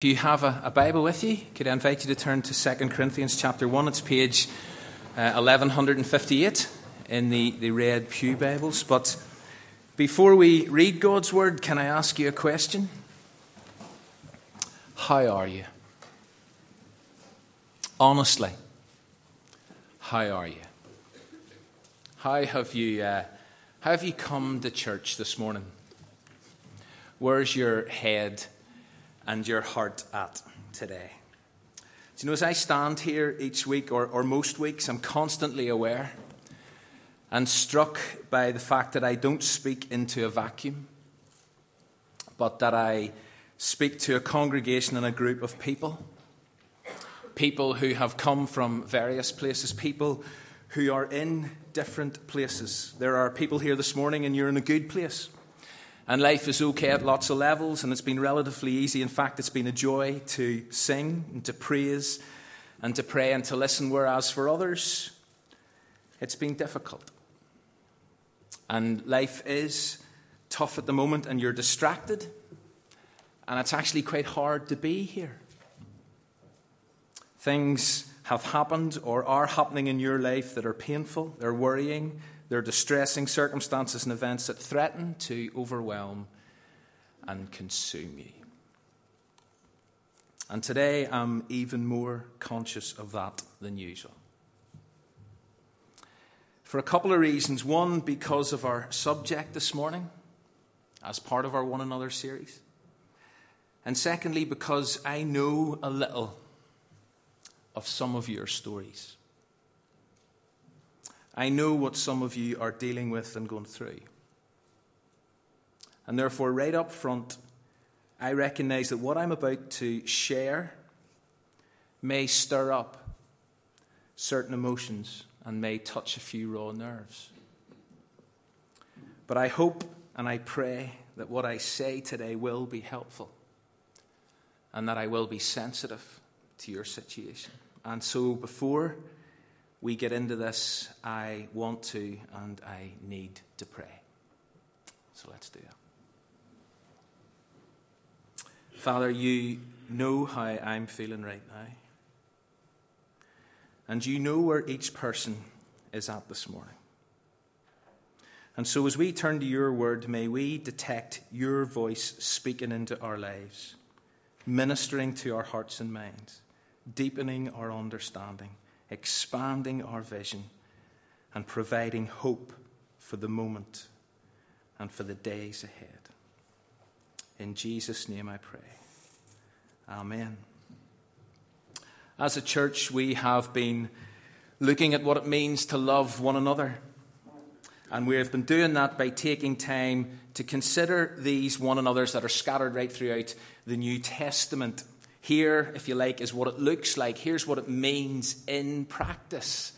If you have a, a, Bible with you, could I invite you to turn to 2 Corinthians chapter 1? It's page uh, 1158 in the, the red Pew Bibles. But before we read God's Word, can I ask you a question? How are you? Honestly, how are you? How have you, uh, how have you come to church this morning? Where's your head? And your heart at today. Do you know, as I stand here each week, or, or most weeks, I'm constantly aware and struck by the fact that I don't speak into a vacuum, but that I speak to a congregation and a group of people. People who have come from various places, people who are in different places. There are people here this morning, and you're in a good place. And life is okay at lots of levels, and it's been relatively easy. In fact, it's been a joy to sing and to praise and to pray and to listen, whereas for others, it's been difficult. And life is tough at the moment, and you're distracted, and it's actually quite hard to be here. Things have happened or are happening in your life that are painful, they're worrying, they're distressing circumstances and events that threaten to overwhelm and consume you. And today I'm even more conscious of that than usual. For a couple of reasons. One, because of our subject this morning, as part of our One Another series. And secondly, because I know a little of some of your stories. I know what some of you are dealing with and going through. And therefore, right up front, I recognize that what I'm about to share may stir up certain emotions and may touch a few raw nerves. But I hope and I pray that what I say today will be helpful and that I will be sensitive to your situation. And so, before we get into this, I want to and I need to pray. So let's do that. Father, you know how I'm feeling right now. And you know where each person is at this morning. And so, as we turn to your word, may we detect your voice speaking into our lives, ministering to our hearts and minds, deepening our understanding expanding our vision, and providing hope for the moment and for the days ahead. In Jesus' name I pray. Amen. As a church, we have been looking at what it means to love one another. And we have been doing that by taking time to consider these one another's that are scattered right throughout the New Testament. Here, if you like, is what it looks like. Here's what it means in practice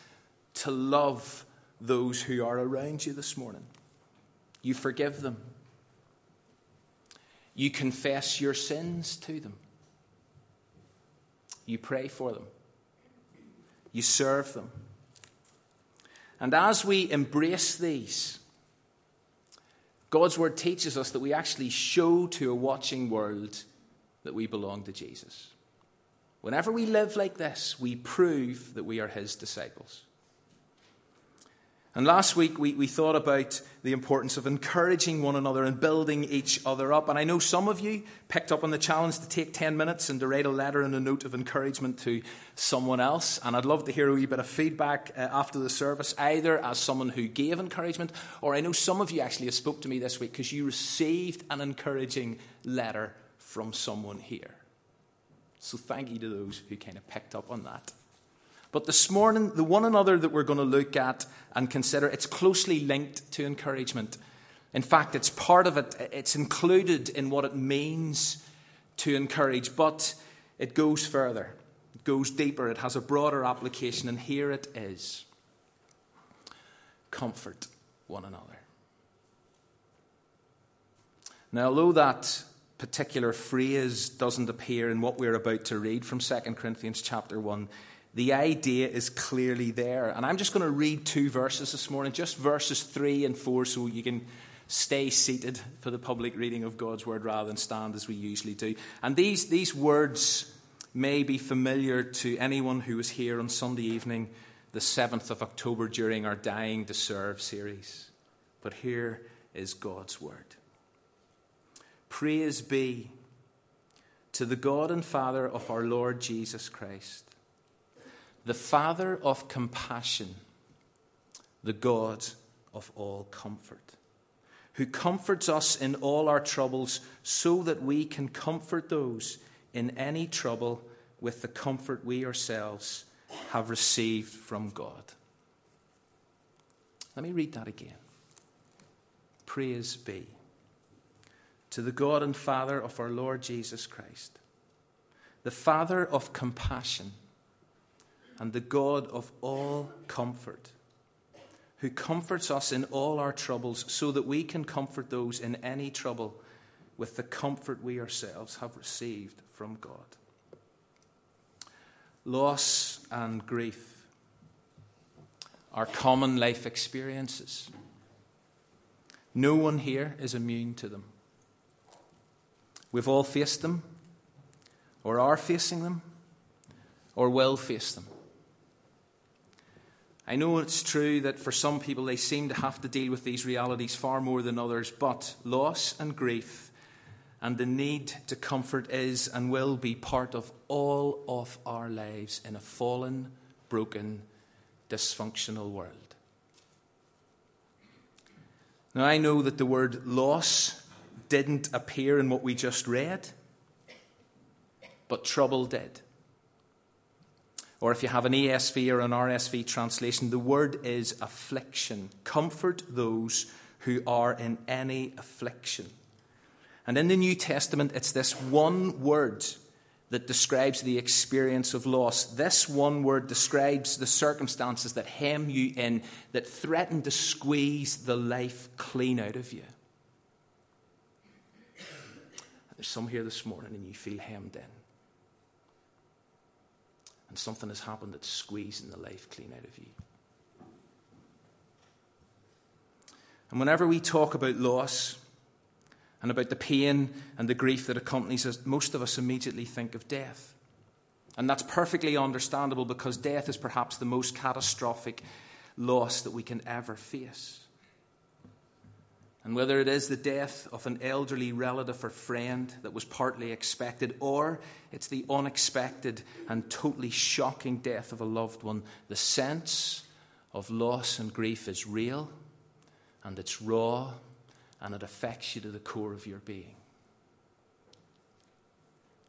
to love those who are around you this morning. You forgive them, you confess your sins to them, you pray for them, you serve them. And as we embrace these, God's word teaches us that we actually show to a watching world that we belong to Jesus. Whenever we live like this, we prove that we are his disciples. And last week, we, we thought about the importance of encouraging one another and building each other up. And I know some of you picked up on the challenge to take 10 minutes and to write a letter and a note of encouragement to someone else. And I'd love to hear a wee bit of feedback uh, after the service, either as someone who gave encouragement, or I know some of you actually have spoke to me this week because you received an encouraging letter from someone here. So thank you to those who kind of picked up on that. But this morning, the one another that we're going to look at and consider, it's closely linked to encouragement. In fact, it's part of it, it's included in what it means to encourage, but it goes further, it goes deeper, it has a broader application, and here it is comfort one another. Now, although that particular phrase doesn't appear in what we're about to read from 2 Corinthians chapter 1, the idea is clearly there. And I'm just going to read two verses this morning, just verses 3 and 4, so you can stay seated for the public reading of God's word rather than stand as we usually do. And these, these words may be familiar to anyone who was here on Sunday evening, the 7th of October, during our Dying to Serve series. But here is God's word. Praise be to the God and Father of our Lord Jesus Christ, the Father of compassion, the God of all comfort, who comforts us in all our troubles so that we can comfort those in any trouble with the comfort we ourselves have received from God. Let me read that again. Praise be to the God and Father of our Lord Jesus Christ, the Father of compassion and the God of all comfort, who comforts us in all our troubles so that we can comfort those in any trouble with the comfort we ourselves have received from God. Loss and grief are common life experiences. No one here is immune to them. We've all faced them, or are facing them, or will face them. I know it's true that for some people they seem to have to deal with these realities far more than others, but loss and grief and the need to comfort is and will be part of all of our lives in a fallen, broken, dysfunctional world. Now, I know that the word loss didn't appear in what we just read, but trouble did. Or if you have an ESV or an RSV translation, the word is affliction. Comfort those who are in any affliction. And in the New Testament, it's this one word that describes the experience of loss. This one word describes the circumstances that hem you in, that threaten to squeeze the life clean out of you. There's some here this morning and you feel hemmed in. And something has happened that's squeezing the life clean out of you. And whenever we talk about loss, and about the pain and the grief that accompanies us, most of us immediately think of death. And that's perfectly understandable because death is perhaps the most catastrophic loss that we can ever face. And whether it is the death of an elderly relative or friend that was partly expected, or it's the unexpected and totally shocking death of a loved one, the sense of loss and grief is real and it's raw and it affects you to the core of your being.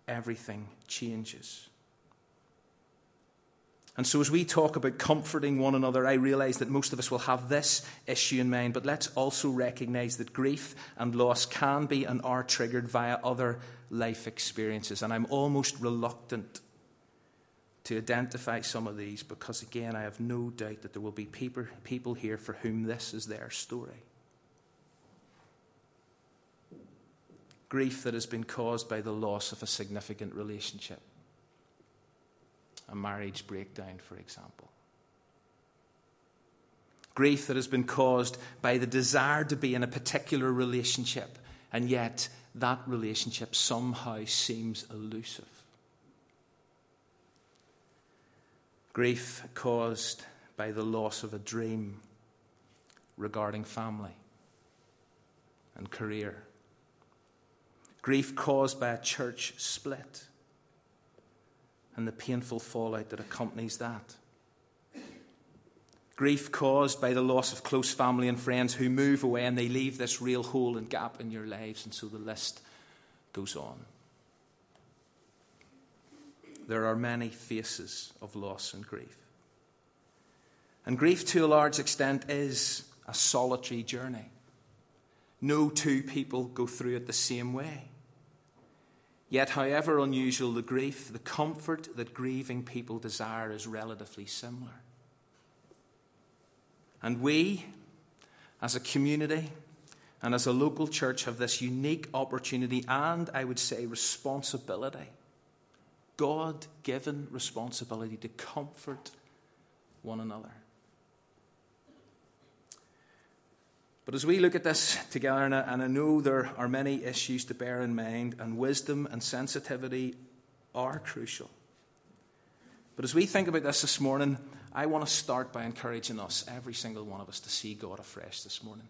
Everything changes. And so, as we talk about comforting one another, I realize that most of us will have this issue in mind, but let's also recognize that grief and loss can be and are triggered via other life experiences. And I'm almost reluctant to identify some of these because, again, I have no doubt that there will be people, people here for whom this is their story. grief that has been caused by the loss of a significant relationship. A marriage breakdown, for example. Grief that has been caused by the desire to be in a particular relationship, and yet that relationship somehow seems elusive. Grief caused by the loss of a dream regarding family and career grief caused by a church split, and the painful fallout that accompanies that. Grief caused by the loss of close family and friends who move away and they leave this real hole and gap in your lives, and so the list goes on. There are many faces of loss and grief. And grief, to a large extent, is a solitary journey. No two people go through it the same way. Yet, however unusual the grief, the comfort that grieving people desire is relatively similar. And we, as a community and as a local church, have this unique opportunity and, I would say, responsibility God given responsibility to comfort one another. But as we look at this together, and I, know there are many issues to bear in mind, and wisdom and sensitivity are crucial. But as we think about this this morning, I want to start by encouraging us, every single one of us, to see God afresh this morning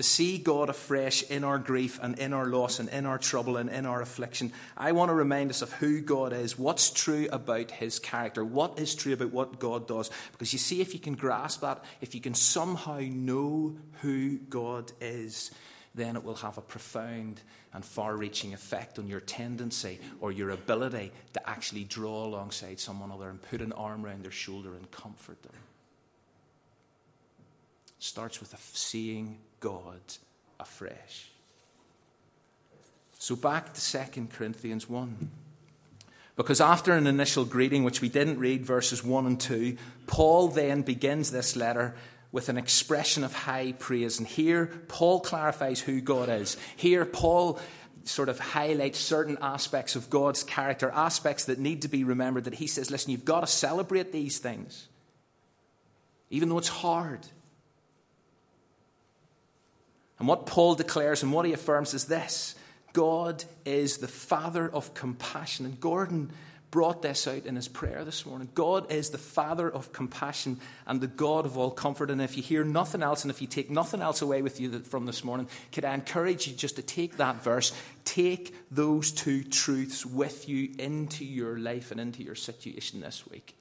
to see God afresh in our grief and in our loss and in our trouble and in our affliction. I want to remind us of who God is, what's true about his character, what is true about what God does. Because you see, if you can grasp that, if you can somehow know who God is, then it will have a profound and far reaching effect on your tendency or your ability to actually draw alongside someone other and put an arm around their shoulder and comfort them. Starts with seeing God afresh. So back to 2 Corinthians 1. Because after an initial greeting, which we didn't read, verses 1 and 2, Paul then begins this letter with an expression of high praise. And here, Paul clarifies who God is. Here, Paul sort of highlights certain aspects of God's character, aspects that need to be remembered. That he says, listen, you've got to celebrate these things, even though it's hard. And what Paul declares and what he affirms is this God is the Father of compassion. And Gordon brought this out in his prayer this morning. God is the Father of compassion and the God of all comfort. And if you hear nothing else and if you take nothing else away with you from this morning, could I encourage you just to take that verse, take those two truths with you into your life and into your situation this week.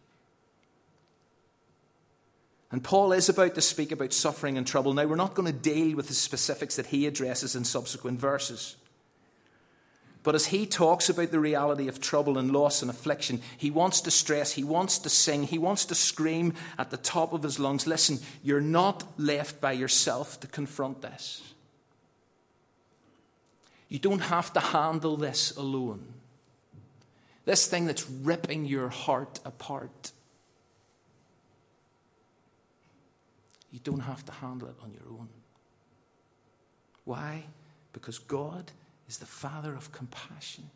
And Paul is about to speak about suffering and trouble. Now, we're not going to deal with the specifics that he addresses in subsequent verses. But as he talks about the reality of trouble and loss and affliction, he wants to stress, he wants to sing, he wants to scream at the top of his lungs listen, you're not left by yourself to confront this. You don't have to handle this alone. This thing that's ripping your heart apart. You don't have to handle it on your own. Why? Because God is the Father of compassion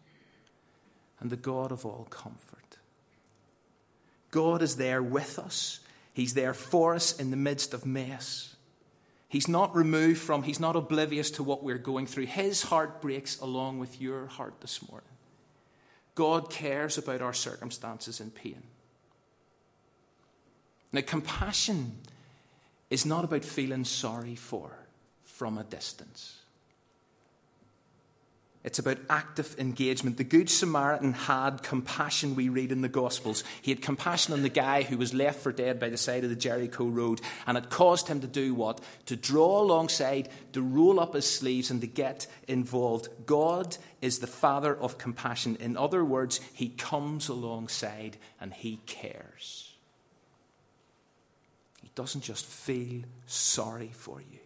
and the God of all comfort. God is there with us, He's there for us in the midst of mess. He's not removed from, He's not oblivious to what we're going through. His heart breaks along with your heart this morning. God cares about our circumstances and pain. Now, compassion is not about feeling sorry for from a distance. It's about active engagement. The Good Samaritan had compassion, we read in the Gospels. He had compassion on the guy who was left for dead by the side of the Jericho road, and it caused him to do what? To draw alongside, to roll up his sleeves, and to get involved. God is the Father of compassion. In other words, He comes alongside and He cares doesn't just feel sorry for you.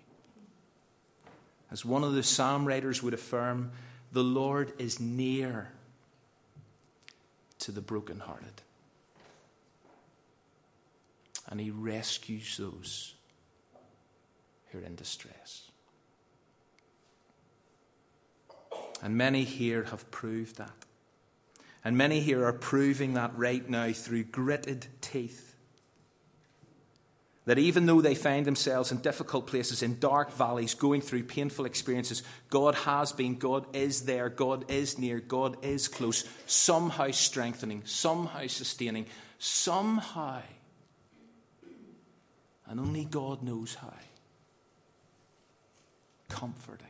As one of the psalm writers would affirm, the Lord is near to the brokenhearted. And he rescues those who are in distress. And many here have proved that. And many here are proving that right now through gritted teeth that even though they find themselves in difficult places, in dark valleys, going through painful experiences, God has been, God is there, God is near, God is close, somehow strengthening, somehow sustaining, somehow, and only God knows how, comforting.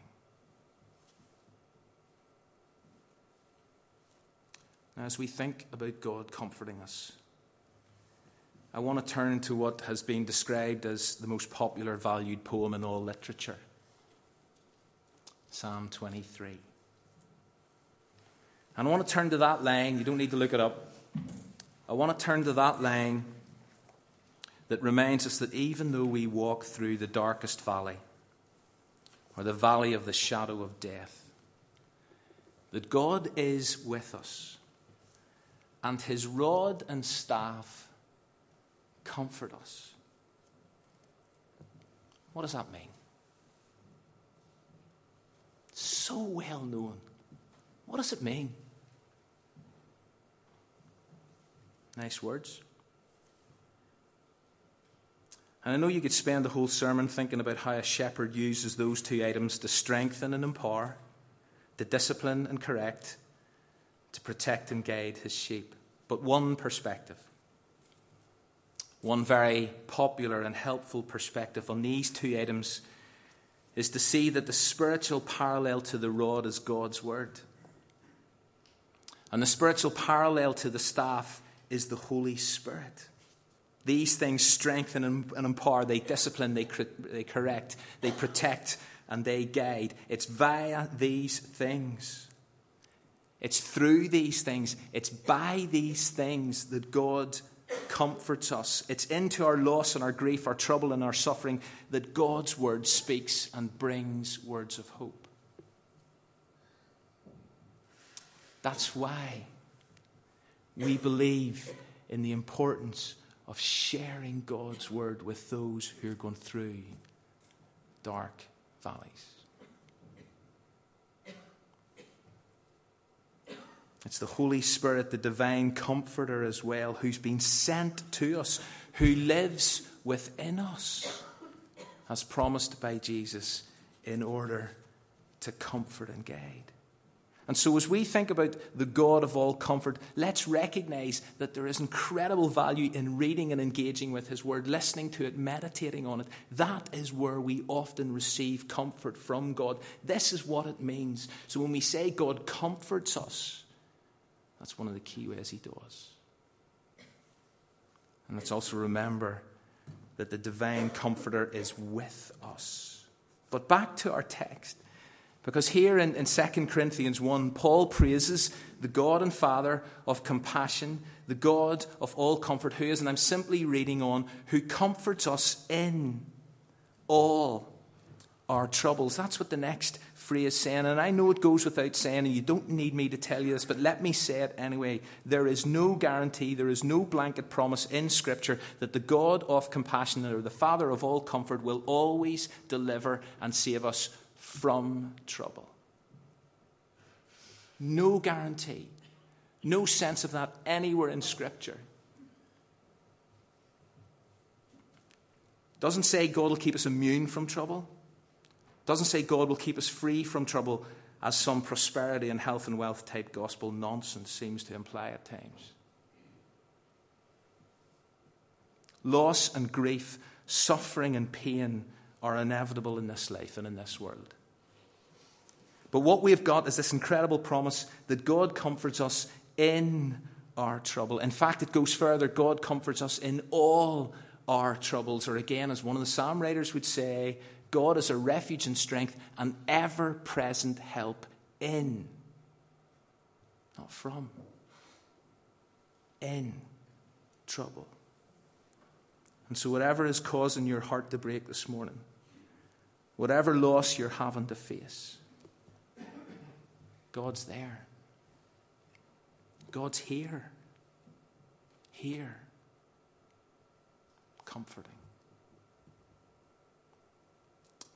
Now, as we think about God comforting us, I want to turn to what has been described as the most popular valued poem in all literature Psalm 23. And I want to turn to that line, you don't need to look it up. I want to turn to that line that reminds us that even though we walk through the darkest valley, or the valley of the shadow of death, that God is with us, and his rod and staff comfort us. What does that mean? So well known. What does it mean? Nice words. And I know you could spend the whole sermon thinking about how a shepherd uses those two items to strengthen and empower, to discipline and correct, to protect and guide his sheep. But one perspective, one very popular and helpful perspective on these two items is to see that the spiritual parallel to the rod is God's word. And the spiritual parallel to the staff is the Holy Spirit. These things strengthen and, empower, they discipline, they, they correct, they protect, and they guide. It's via these things. It's through these things, it's by these things that God comforts us. It's into our loss and our grief, our trouble and our suffering that God's word speaks and brings words of hope. That's why we believe in the importance of sharing God's word with those who are going through dark valleys. It's the Holy Spirit, the divine comforter as well, who's been sent to us, who lives within us, as promised by Jesus, in order to comfort and guide. And so, as we think about the God of all comfort, let's recognize that there is incredible value in reading and engaging with His Word, listening to it, meditating on it. That is where we often receive comfort from God. This is what it means. So, when we say God comforts us, that's one of the key ways He does. And let's also remember that the divine comforter is with us. But back to our text. Because here in, in 2 Corinthians 1, Paul praises the God and Father of compassion, the God of all comfort, who is, and I'm simply reading on, who comforts us in all our troubles. That's what the next phrase is saying. And I know it goes without saying, and you don't need me to tell you this, but let me say it anyway. There is no guarantee, there is no blanket promise in Scripture that the God of compassion or the Father of all comfort will always deliver and save us from trouble. No guarantee. No sense of that anywhere in Scripture. Doesn't say God will keep us immune from trouble. Doesn't say God will keep us free from trouble, as some prosperity and health and wealth type gospel nonsense seems to imply at times. Loss and grief, suffering and pain are inevitable in this life and in this world. But what we've got is this incredible promise that God comforts us in our trouble. In fact, it goes further God comforts us in all our troubles. Or again, as one of the psalm writers would say, God is a refuge and strength, an ever present help in, not from, in trouble. And so, whatever is causing your heart to break this morning, whatever loss you're having to face, God's there. God's here. Here. Comforting.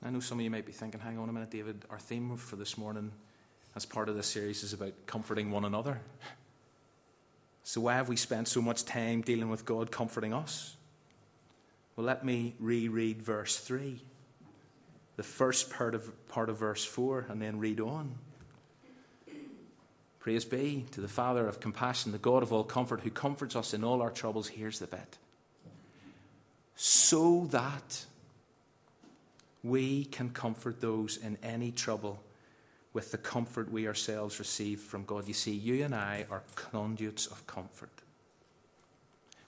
I know some of you might be thinking, hang on a minute, David, our theme for this morning as part of this series is about comforting one another. So, why have we spent so much time dealing with God comforting us? Well, let me reread verse 3, the first part of, part of verse 4, and then read on. Praise be to the Father of compassion, the God of all comfort, who comforts us in all our troubles. Here's the bit. So that we can comfort those in any trouble with the comfort we ourselves receive from God. You see, you and I are conduits of comfort.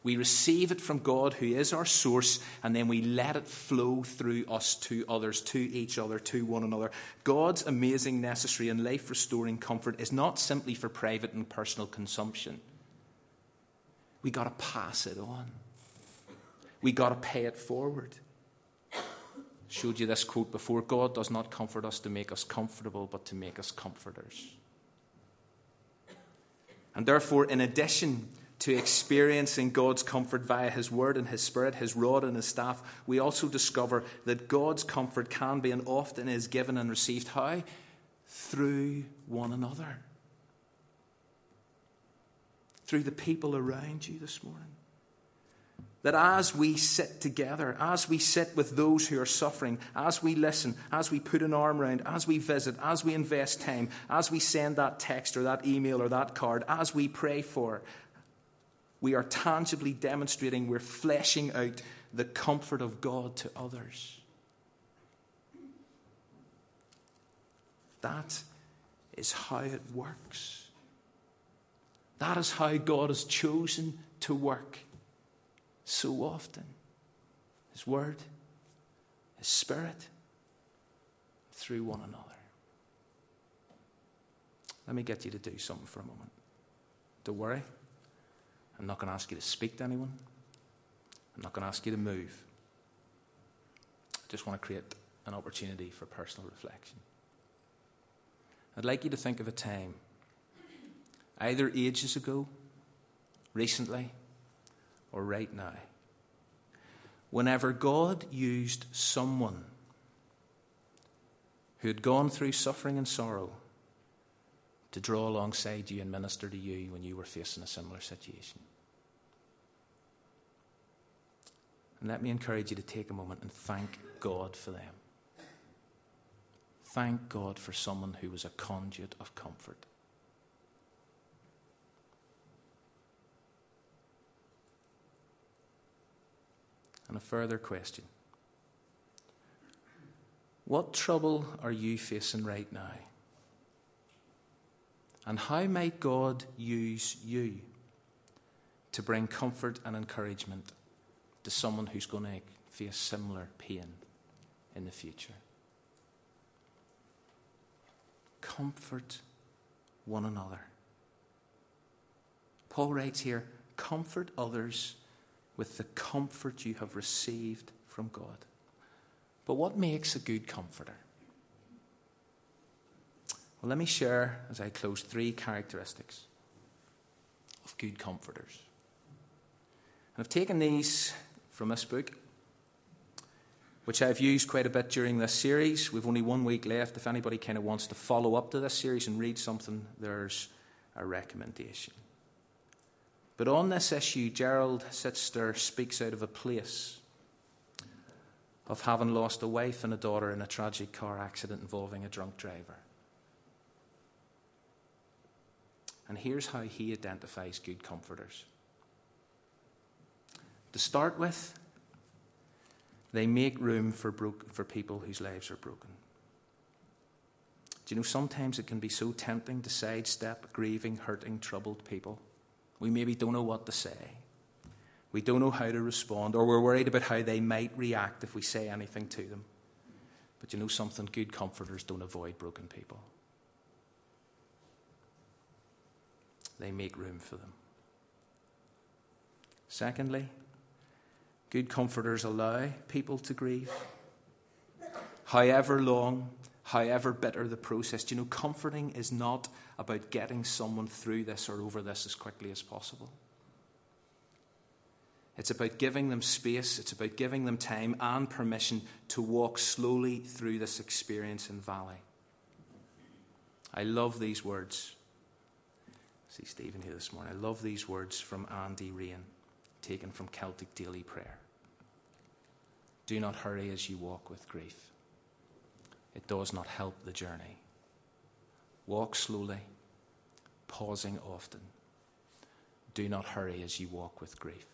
We receive it from God, who is our source, and then we let it flow through us to others, to each other, to one another. God's amazing, necessary, and life restoring comfort is not simply for private and personal consumption. We got to pass it on, we got to pay it forward. Showed you this quote before God does not comfort us to make us comfortable, but to make us comforters. And therefore, in addition to experiencing God's comfort via His Word and His Spirit, His rod and His staff, we also discover that God's comfort can be and often is given and received. How? Through one another. Through the people around you this morning. That as we sit together, as we sit with those who are suffering, as we listen, as we put an arm around, as we visit, as we invest time, as we send that text or that email or that card, as we pray for, we are tangibly demonstrating we're fleshing out the comfort of God to others. That is how it works. That is how God has chosen to work so often. His Word, His Spirit, through one another. Let me get you to do something for a moment. Don't worry. I'm not going to ask you to speak to anyone. I'm not going to ask you to move. I just want to create an opportunity for personal reflection. I'd like you to think of a time, either ages ago, recently, or right now, whenever God used someone who had gone through suffering and sorrow to draw alongside you and minister to you when you were facing a similar situation. And let me encourage you to take a moment and thank God for them. Thank God for someone who was a conduit of comfort. And a further question What trouble are you facing right now? And how might God use you to bring comfort and encouragement to someone who's going to face similar pain in the future? comfort one another. Paul writes here comfort others with the comfort you have received from God. But what makes a good comforter? Well, let me share as I close three characteristics of good comforters. And I've taken these from this book which I've used quite a bit during this series. We've only one week left. If anybody kind of wants to follow up to this series and read something, there's a recommendation. But on this issue, Gerald Sittser speaks out of a place of having lost a wife and a daughter in a tragic car accident involving a drunk driver. And here's how he identifies good comforters. To start with, they make room for, bro- for people whose lives are broken. Do you know sometimes it can be so tempting to sidestep grieving, hurting, troubled people? We maybe don't know what to say. We don't know how to respond, or we're worried about how they might react if we say anything to them. But you know something? Good comforters don't avoid broken people, they make room for them. Secondly, Good comforters allow people to grieve. However long, however bitter the process, you know, comforting is not about getting someone through this or over this as quickly as possible. It's about giving them space, it's about giving them time and permission to walk slowly through this experience in valley. I love these words. I see Stephen here this morning. I love these words from Andy Raine, taken from Celtic Daily Prayer. Do not hurry as you walk with grief. It does not help the journey. Walk slowly, pausing often. Do not hurry as you walk with grief.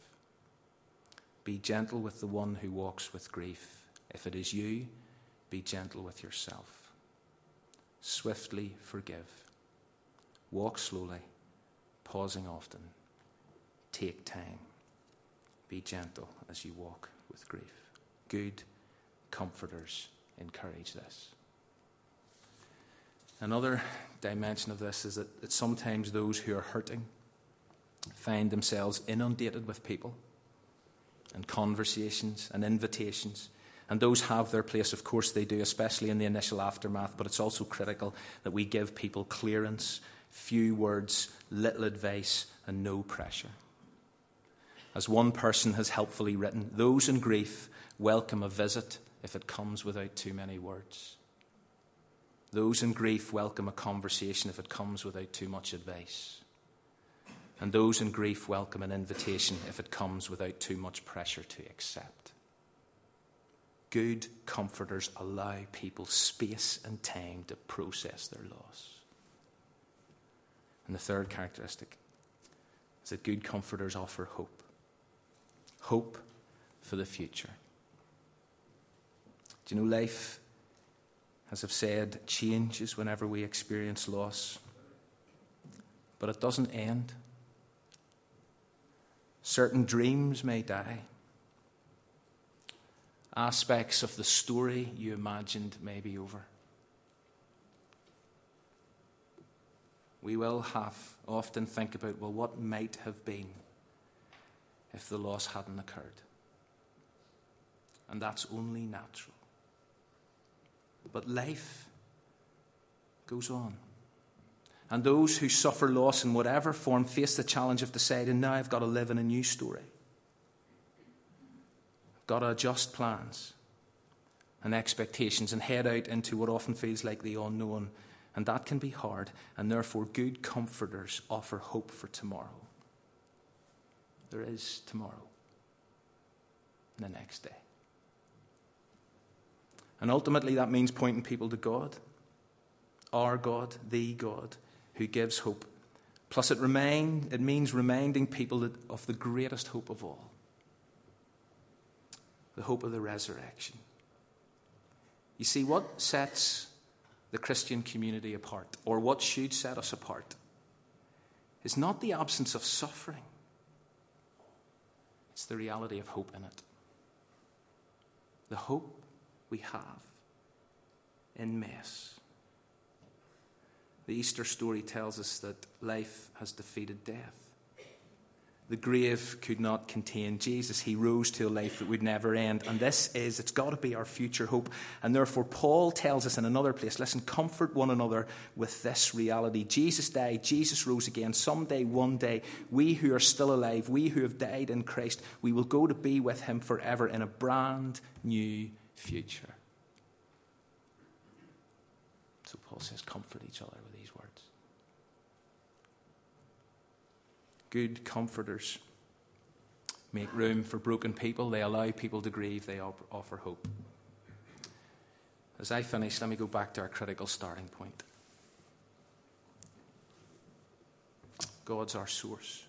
Be gentle with the one who walks with grief. If it is you, be gentle with yourself. Swiftly forgive. Walk slowly, pausing often. Take time. Be gentle as you walk with grief good comforters encourage this. Another dimension of this is that, that sometimes those who are hurting find themselves inundated with people and conversations and invitations. And those have their place, of course, they do, especially in the initial aftermath, but it's also critical that we give people clearance, few words, little advice, and no pressure. As one person has helpfully written, those in grief welcome a visit if it comes without too many words. Those in grief welcome a conversation if it comes without too much advice. And those in grief welcome an invitation if it comes without too much pressure to accept. Good comforters allow people space and time to process their loss. And the third characteristic is that good comforters offer hope. Hope for the future. Do you know life, as I've said, changes whenever we experience loss? But it doesn't end. Certain dreams may die. Aspects of the story you imagined may be over. We will have often think about, well, what might have been if the loss hadn't occurred. And that's only natural. But life goes on. And those who suffer loss in whatever form face the challenge of deciding, now I've got to live in a new story. I've got to adjust plans and expectations and head out into what often feels like the unknown. And that can be hard, and therefore, good comforters offer hope for tomorrow. There is tomorrow, the next day. And ultimately, that means pointing people to God, our God, the God who gives hope. Plus, it, remain, it means reminding people of the greatest hope of all the hope of the resurrection. You see, what sets the Christian community apart, or what should set us apart, is not the absence of suffering, it's the reality of hope in it. The hope we have in mess. The Easter story tells us that life has defeated death. The grave could not contain Jesus. He rose to a life that would never end. And this is, it's got to be our future hope. And therefore, Paul tells us in another place listen, comfort one another with this reality. Jesus died, Jesus rose again. Someday, one day, we who are still alive, we who have died in Christ, we will go to be with him forever in a brand new future. So Paul says, comfort each other with these words. Good comforters make room for broken people, they allow people to grieve, they offer hope. As I finish, let me go back to our critical starting point. God's our source.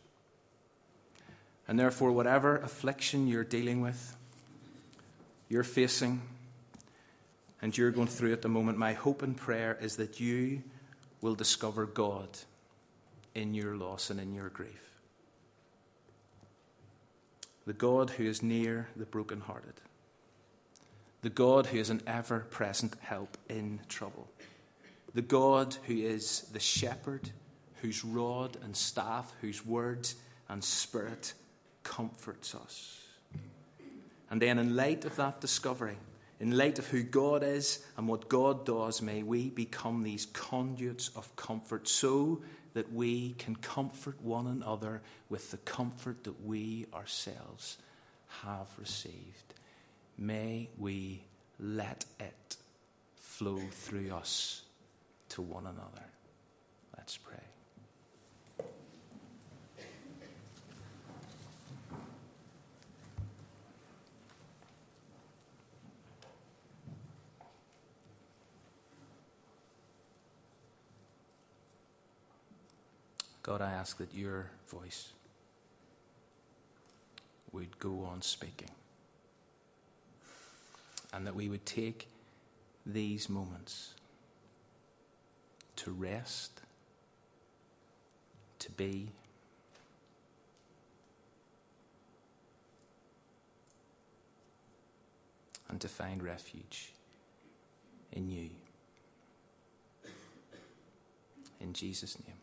And therefore, whatever affliction you're dealing with, you're facing, and you're going through at the moment, my hope and prayer is that you will discover God in your loss and in your grief. The God who is near the brokenhearted. The God who is an ever present help in trouble. The God who is the shepherd, whose rod and staff, whose word and spirit comforts us. And then, in light of that discovery, in light of who God is and what God does, may we become these conduits of comfort so that we can comfort one another with the comfort that we ourselves have received. May we let it flow through us to one another. Let's pray. God, I ask that your voice would go on speaking and that we would take these moments to rest, to be, and to find refuge in you. In Jesus' name.